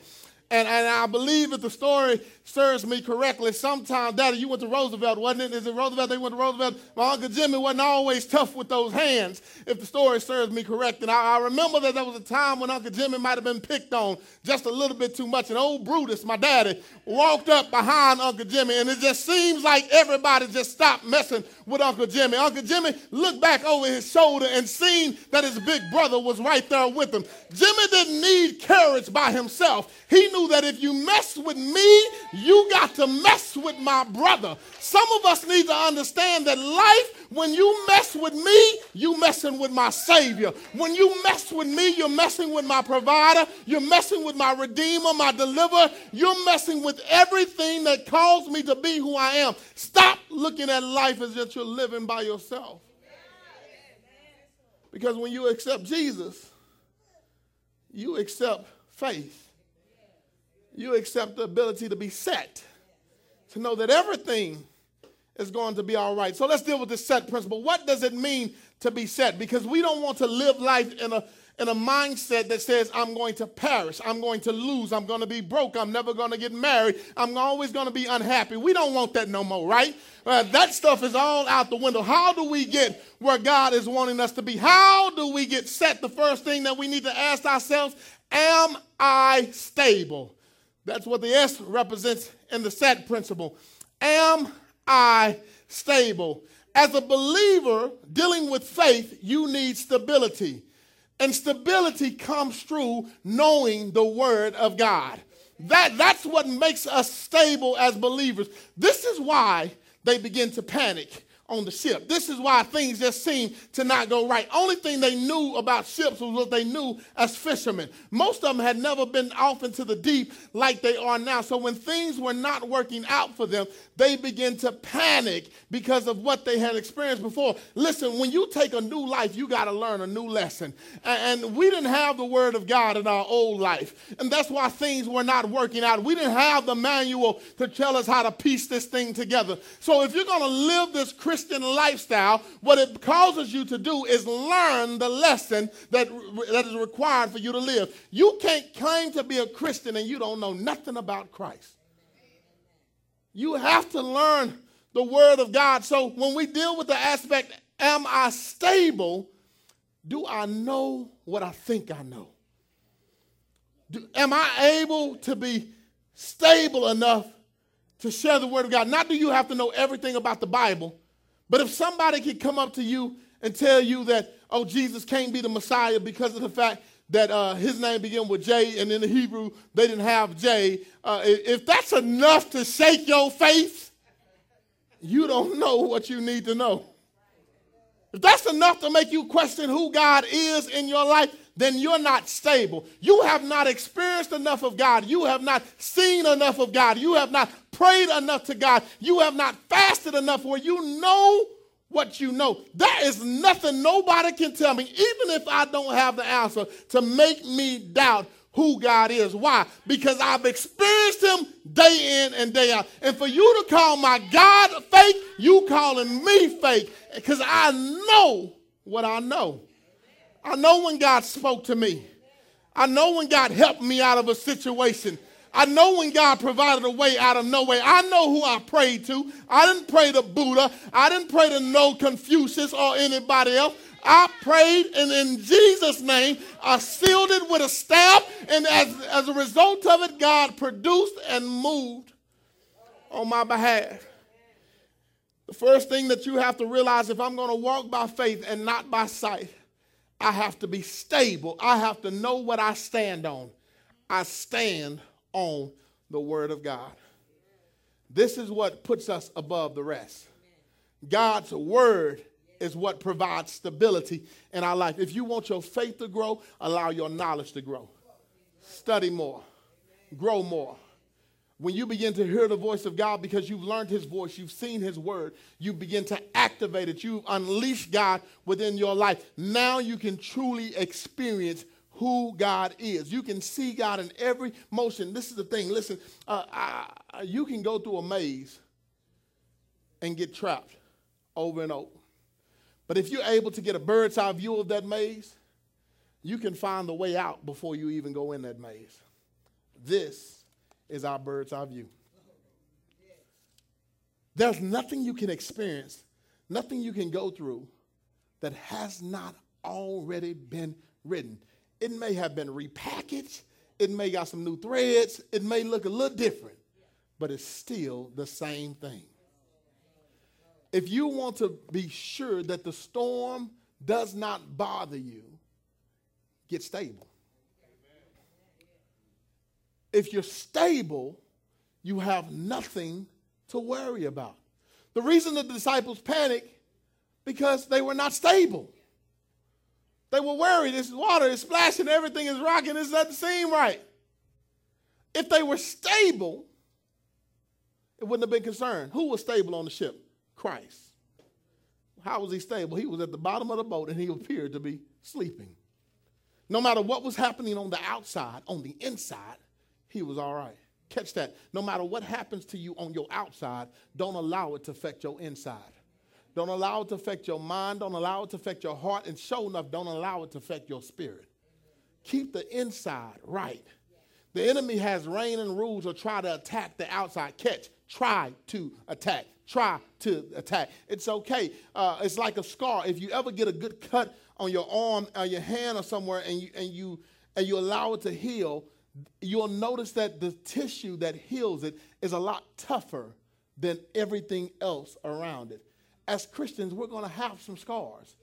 And, and I believe if the story serves me correctly, sometime, Daddy, you went to Roosevelt, wasn't it? Is it Roosevelt? They went to Roosevelt. My Uncle Jimmy wasn't always tough with those hands, if the story serves me correct. And I, I remember that there was a time when Uncle Jimmy might have been picked on just a little bit too much. And old Brutus, my daddy, walked up behind Uncle Jimmy, and it just seems like everybody just stopped messing with Uncle Jimmy. Uncle Jimmy looked back over his shoulder and seen that his big brother was right there with him. Jimmy didn't need courage by himself. He knew that if you mess with me, you got to mess with my brother. Some of us need to understand that life, when you mess with me, you're messing with my Savior. When you mess with me, you're messing with my provider. You're messing with my Redeemer, my deliverer. You're messing with everything that calls me to be who I am. Stop looking at life as if you're living by yourself. Because when you accept Jesus, you accept faith you accept the ability to be set, to know that everything is going to be all right. So let's deal with this set principle. What does it mean to be set? Because we don't want to live life in a in a mindset that says, I'm going to perish, I'm going to lose, I'm going to be broke, I'm never going to get married, I'm always going to be unhappy. We don't want that no more, right? Uh, that stuff is all out the window. How do we get where God is wanting us to be? How do we get set? The first thing that we need to ask ourselves, am I stable? That's what the S represents in the set principle. Am I stable? As a believer dealing with faith, you need stability. And stability comes through knowing the Word of God. That, that's what makes us stable as believers. This is why they begin to panic on the ship. This is why things just seem to not go right. Only thing they knew about ships was what they knew as fishermen. Most of them had never been off into the deep like they are now. So when things were not working out for them, they begin to panic because of what they had experienced before. Listen, when you take a new life, you got to learn a new lesson. And we didn't have the word of God in our old life. And that's why things were not working out. We didn't have the manual to tell us how to piece this thing together. So if you're going to live this Christian lifestyle, what it causes you to do is learn the lesson that, that is required for you to live. You can't claim to be a Christian and you don't know nothing about Christ. You have to learn the Word of God. So when we deal with the aspect, am I stable? Do I know what I think I know? Do, am I able to be stable enough to share the Word of God? Not do you have to know everything about the Bible, but if somebody could come up to you and tell you that, oh, Jesus can't be the Messiah because of the fact that uh, his name began with J, and in the Hebrew they didn't have J, uh, if that's enough to shake your faith, you don't know what you need to know. If that's enough to make you question who God is in your life, then you're not stable. You have not experienced enough of God. You have not seen enough of God. You have not prayed enough to God. You have not fasted enough where you know what you know. There is nothing nobody can tell me, even if I don't have the answer, to make me doubt who God is. Why? Because I've experienced Him day in and day out. And for you to call my God fake, you calling me fake because I know what I know. I know when God spoke to me. I know when God helped me out of a situation. I know when God provided a way out of no way. I know who I prayed to. I didn't pray to Buddha. I didn't pray to no Confucius or anybody else. I prayed, and in Jesus' name, I sealed it with a staff. And as, as a result of it, God produced and moved on my behalf. The first thing that you have to realize if I'm going to walk by faith and not by sight, I have to be stable. I have to know what I stand on. I stand on the Word of God. This is what puts us above the rest. God's Word is what provides stability in our life. If you want your faith to grow, allow your knowledge to grow. Study more, grow more. When you begin to hear the voice of God because you've learned His voice, you've seen His word, you begin to activate it, you unleash God within your life. Now you can truly experience who God is. You can see God in every motion. This is the thing. Listen, uh, I, you can go through a maze and get trapped over and over. But if you're able to get a bird's eye view of that maze, you can find the way out before you even go in that maze. This is our bird's eye view. There's nothing you can experience, nothing you can go through that has not already been written. It may have been repackaged, it may got some new threads, it may look a little different, but it's still the same thing. If you want to be sure that the storm does not bother you, get stable. If you're stable, you have nothing to worry about. The reason the disciples panicked because they were not stable. They were worried. This water is splashing, everything is rocking. This doesn't seem right. If they were stable, it wouldn't have been concerned. Who was stable on the ship? Christ. How was he stable? He was at the bottom of the boat and he appeared to be sleeping. No matter what was happening on the outside, on the inside, he was all right. Catch that. No matter what happens to you on your outside, don't allow it to affect your inside. Don't allow it to affect your mind. Don't allow it to affect your heart. And show enough, don't allow it to affect your spirit. Keep the inside right. The enemy has reign and rules to try to attack the outside. Catch, try to attack. Try to attack. It's okay. Uh, it's like a scar. If you ever get a good cut on your arm or your hand or somewhere and you, and you, and you allow it to heal, you'll notice that the tissue that heals it is a lot tougher than everything else around it. As Christians, we're going to have some scars,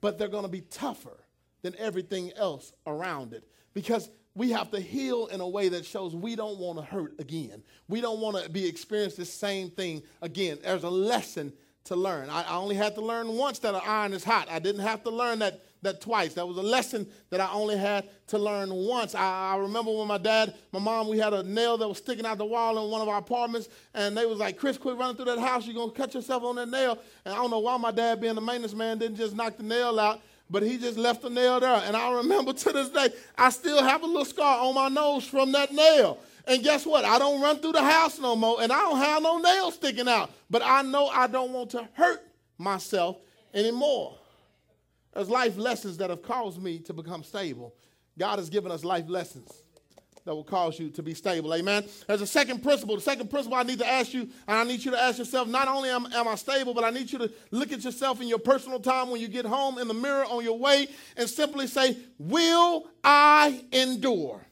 but they're going to be tougher than everything else around it because we have to heal in a way that shows we don't want to hurt again. We don't want to be experience the same thing again. There's a lesson to learn. I, I only had to learn once that an iron is hot. I didn't have to learn that that twice. That was a lesson that I only had to learn once. I, I, remember when my dad, my mom, we had a nail that was sticking out the wall in one of our apartments, and they was like, Chris, quit running through that house. You're going to cut yourself on that nail. And I don't know why my dad, being the maintenance man, didn't just knock the nail out, but he just left the nail there. And I remember to this day, I still have a little scar on my nose from that nail. And guess what? I don't run through the house no more, and I don't have no nails sticking out. But I know I don't want to hurt myself anymore. There's life lessons that have caused me to become stable. God has given us life lessons that will cause you to be stable. Amen. There's a second principle. The second principle I need to ask you, and I need you to ask yourself not only am, am I stable, but I need you to look at yourself in your personal time when you get home in the mirror on your way and simply say, Will I endure?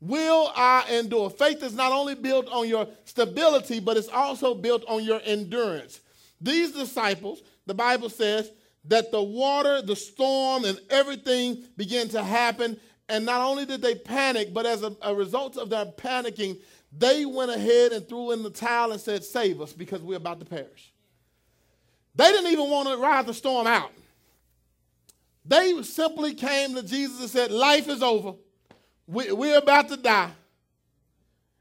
Will I endure? Faith is not only built on your stability, but it's also built on your endurance. These disciples, the Bible says, that the water, the storm, and everything began to happen. And not only did they panic, but as a, a, result of their panicking, they went ahead and threw in the towel and said, Save us because we're about to perish. They didn't even want to ride the storm out. They simply came to Jesus and said, Life is over. We, we're about to die.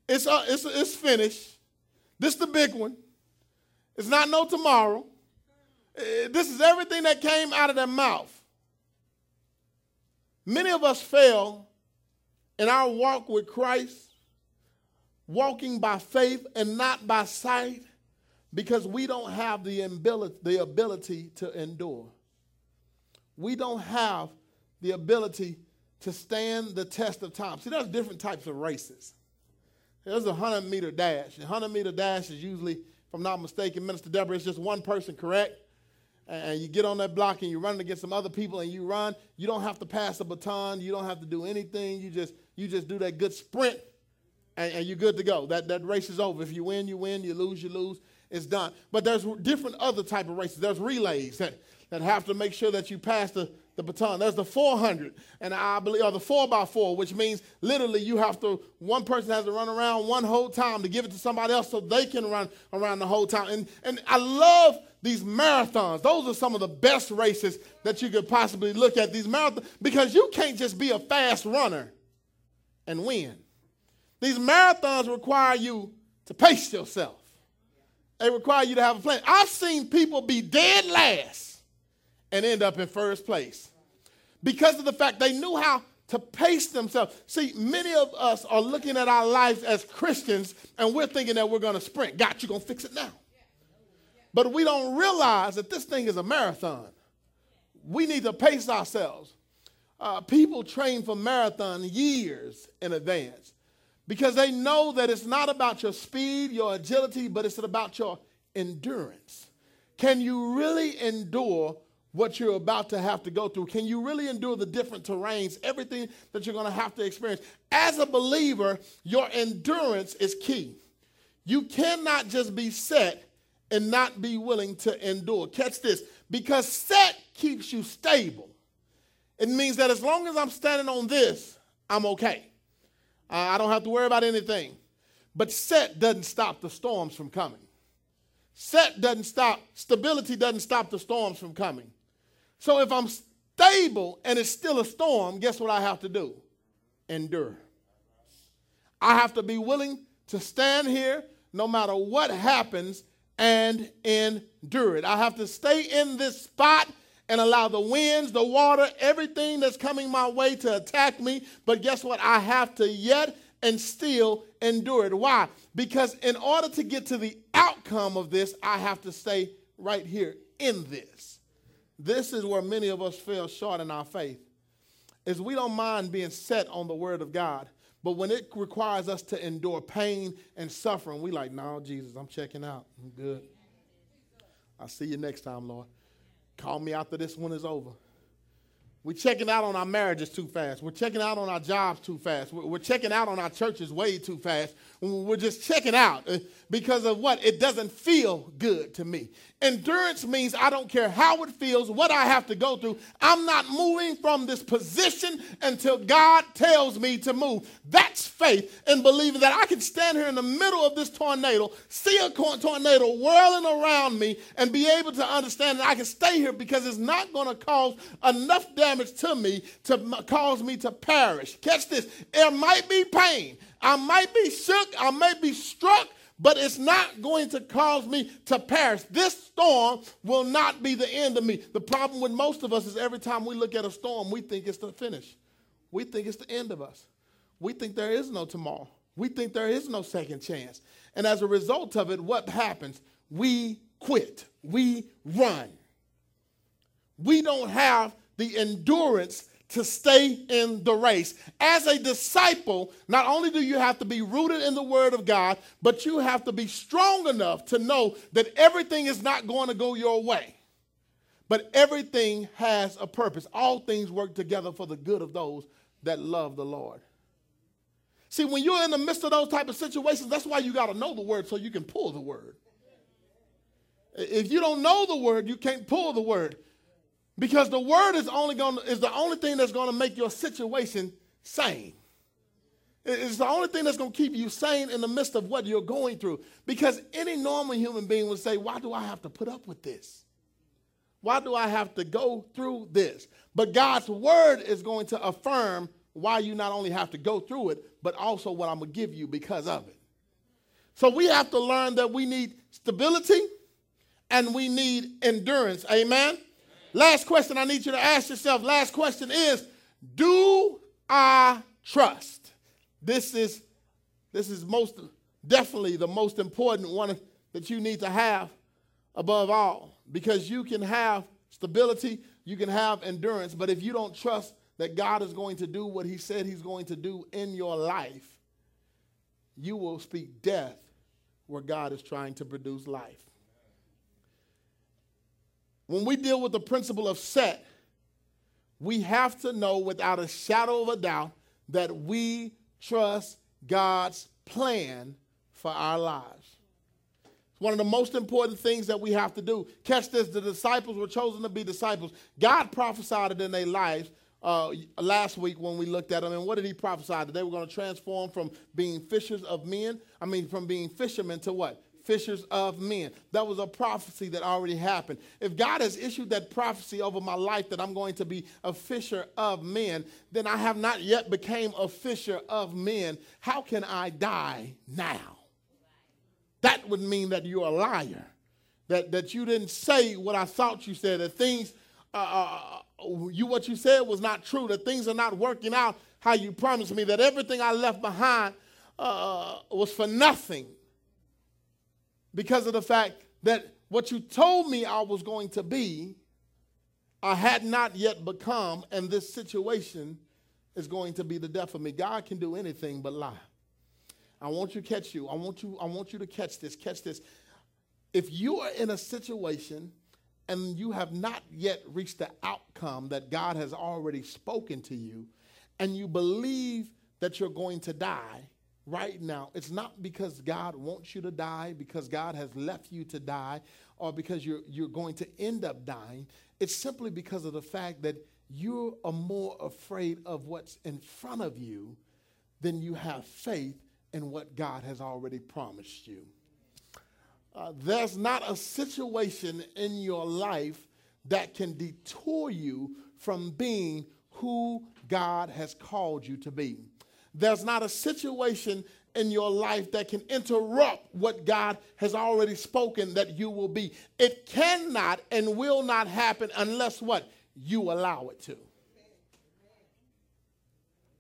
It's, uh, it's, it's finished. This is the big one. It's not no tomorrow. Uh, this is everything that came out of their mouth. Many of us fail in our walk with Christ, walking by faith and not by sight, because we don't have the ability, the ability to endure. We don't have the ability to stand the test of time. See, there's different types of races. There's a 100 meter dash. A 100 meter dash is usually, if I'm not mistaken, Minister Deborah, it's just one person, correct? And you get on that block and you're running against some other people and you run, you don't have to pass a baton, you don't have to do anything. You just you just do that good sprint and, and you're good to go. That that race is over. If you win, you win, you lose, you lose. It's done. But there's different other type of races. There's relays that, that have to make sure that you pass the, the baton. There's the 400, and I believe, or the 4x4, which means literally you have to, one person has to run around one whole time to give it to somebody else so they can run around the whole time. And, and I love these marathons. Those are some of the best races that you could possibly look at. These marathons, because you can't just be a fast runner and win. These marathons require you to pace yourself. They require you to have a plan. I've seen people be dead last and end up in first place because of the fact they knew how to pace themselves. See, many of us are looking at our lives as Christians and we're thinking that we're going to sprint. God, you're going to fix it now. But we don't realize that this thing is a marathon. We need to pace ourselves. Uh, people train for marathon years in advance because they know that it's not about your speed, your agility, but it's about your endurance. Can you really endure what you're about to have to go through? Can you really endure the different terrains, everything that you're going to have to experience? As a believer, your endurance is key. You cannot just be set and not be willing to endure. Catch this because set keeps you stable. It means that as long as I'm standing on this, I'm okay. Uh, I don't have to worry about anything. But set doesn't stop the storms from coming. Set doesn't stop, stability doesn't stop the storms from coming. So if I'm stable and it's still a storm, guess what I have to do? Endure. I have to be willing to stand here no matter what happens and endure it. I have to stay in this spot and allow the winds, the water, everything that's coming my way to attack me. But guess what? I have to yet and still endure it. Why? Because in order to get to the outcome of this, I have to stay right here in this. This is where many of us fail short in our faith. Is we don't mind being set on the word of God. But when it requires us to endure pain and suffering, we like, no, Jesus, I'm checking out. I'm good. I'll see you next time, Lord. Call me after this one is over. We're checking out on our marriages too fast. We're checking out on our jobs too fast. We're checking out on our churches way too fast. We're just checking out uh, because of what? It doesn't feel good to me. Endurance means I don't care how it feels, what I have to go through. I'm not moving from this position until God tells me to move. That's faith in believing that I can stand here in the middle of this tornado, see a tornado whirling around me, and be able to understand that I can stay here because it's not going to cause enough damage to me to cause me to perish. Catch this. There might be pain. I might be shook. I may be struck but it's not going to cause me to perish. This storm will not be the end of me. The problem with most of us is every time we look at a storm, we think it's the finish. We think it's the end of us. We think there is no tomorrow. We think there is no second chance. And as a result of it, what happens? We quit. We run. We don't have the endurance to stay in the race. As a disciple, not only do you have to be rooted in the Word of God, but you have to be strong enough to know that everything is not going to go your way. But everything has a purpose. All things work together for the good of those that love the Lord. See, when you're in the midst of those type of situations, that's why you got to know the word so you can pull the word. If you don't know the word, you can't pull the word. Because the word is only going is the only thing that's going to make your situation sane. It's the only thing that's going to keep you sane in the midst of what you're going through. Because any normal human being would say, Why do I have to put up with this? Why do I have to go through this? But God's word is going to affirm why you not only have to go through it, but also what I'm going to give you because of it. So we have to learn that we need stability and we need endurance. Amen? Last question I need you to ask yourself. Last question is Do I trust? This is this is most definitely the most important one that you need to have above all because you can have stability, you can have endurance, but if you don't trust that God is going to do what he said he's going to do in your life, you will speak death where God is trying to produce life. When we deal with the principle of set, we have to know without a shadow of a doubt that we trust God's plan for our lives. It's one of the most important things that we have to do. Catch this the disciples were chosen to be disciples. God prophesied it in their lives uh, last week when we looked at them. And what did he prophesy? That they were going to transform from being fishers of men, I mean, from being fishermen to what? Fishers of men. That was a prophecy that already happened. If God has issued that prophecy over my life that I'm going to be a fisher of men, then I have not yet became a fisher of men. How can I die now? That would mean that you're a liar. That, that you didn't say what I thought you said. That things, uh, uh, uh, you what you said was not true. That things are not working out how you promised me. That everything I left behind uh, was for nothing. Because of the fact that what you told me I was going to be, I had not yet become, and this situation is going to be the death of me. God can do anything but lie. I want you to catch you. I want you, I want you to catch this. Catch this. If you are in a situation and you have not yet reached the outcome that God has already spoken to you, and you believe that you're going to die right now, it's not because God wants you to die, because God has left you to die, or because you're, you're going to end up dying. It's simply because of the fact that you are more afraid of what's in front of you than you have faith in what God has already promised you. Uh, there's not a situation in your life that can detour you from being who God has called you to be. There's not a situation in your life that can interrupt what God has already spoken that you will be. It cannot and will not happen unless what? You allow it to.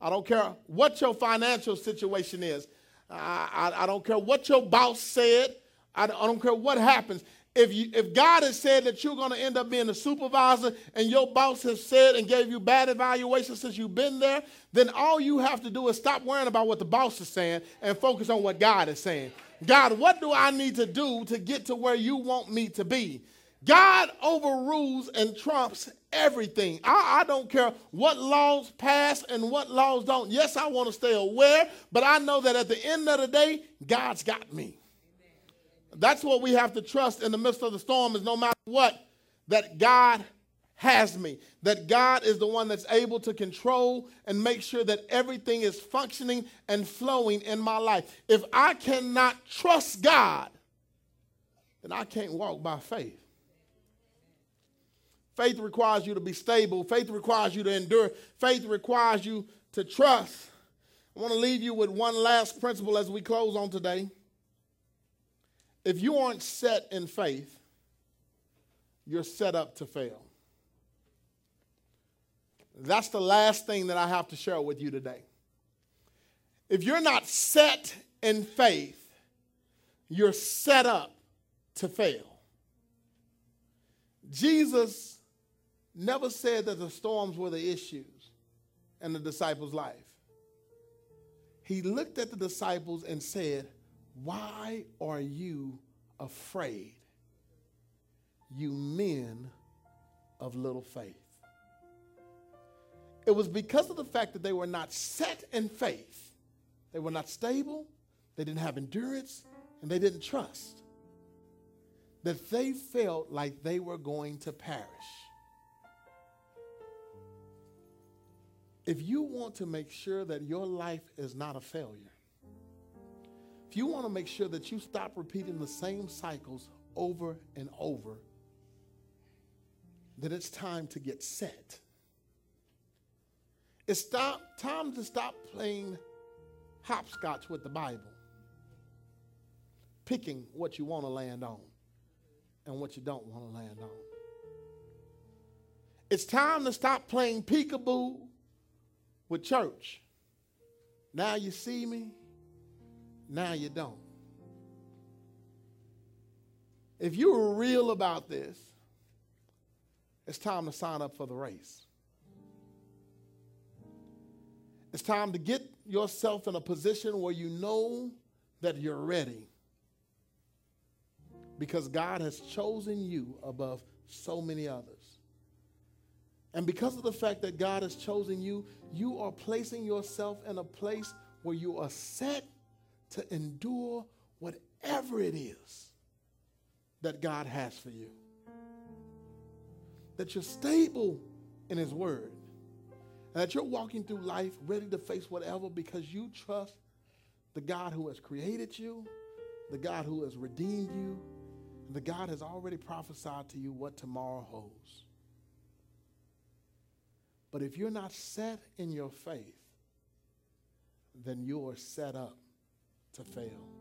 I don't care what your financial situation is. I, I, I don't care what your boss said. I, I don't care what happens. If, you, if God has said that you're going to end up being a supervisor and your boss has said and gave you bad evaluation since you've been there, then all you have to do is stop worrying about what the boss is saying and focus on what God is saying. God, what do I need to do to get to where you want me to be? God overrules and trumps everything. I, I, don't care what laws pass and what laws don't. Yes, I want to stay aware, but I know that at the end of the day, God's got me. That's what we have to trust in the midst of the storm is no matter what, that God has me. That God is the one that's able to control and make sure that everything is functioning and flowing in my life. If I cannot trust God, then I can't walk by faith. Faith requires you to be stable. Faith requires you to endure. Faith requires you to trust. I want to leave you with one last principle as we close on today. If you aren't set in faith, you're set up to fail. That's the last thing that I have to share with you today. If you're not set in faith, you're set up to fail. Jesus never said that the storms were the issues in the disciples' life. He looked at the disciples and said, Why are you afraid, you men of little faith? It was because of the fact that they were not set in faith, they were not stable, they didn't have endurance, and they didn't trust, that they felt like they were going to perish. If you want to make sure that your life is not a failure, if you want to make sure that you stop repeating the same cycles over and over, then it's time to get set. It's stop, time to stop playing hopscotch with the Bible, picking what you want to land on and what you don't want to land on. It's time to stop playing peekaboo with church. Now you see me, now you don't. If you are real about this, it's time to sign up for the race. It's time to get yourself in a position where you know that you're ready. Because God has chosen you above so many others. And because of the fact that God has chosen you, you are placing yourself in a place where you are set to endure whatever it is that God has for you. That you're stable in His Word. And that you're walking through life ready to face whatever because you trust the God who has created you, the God who has redeemed you, and the God has already prophesied to you what tomorrow holds. But if you're not set in your faith, then you are set up to fail.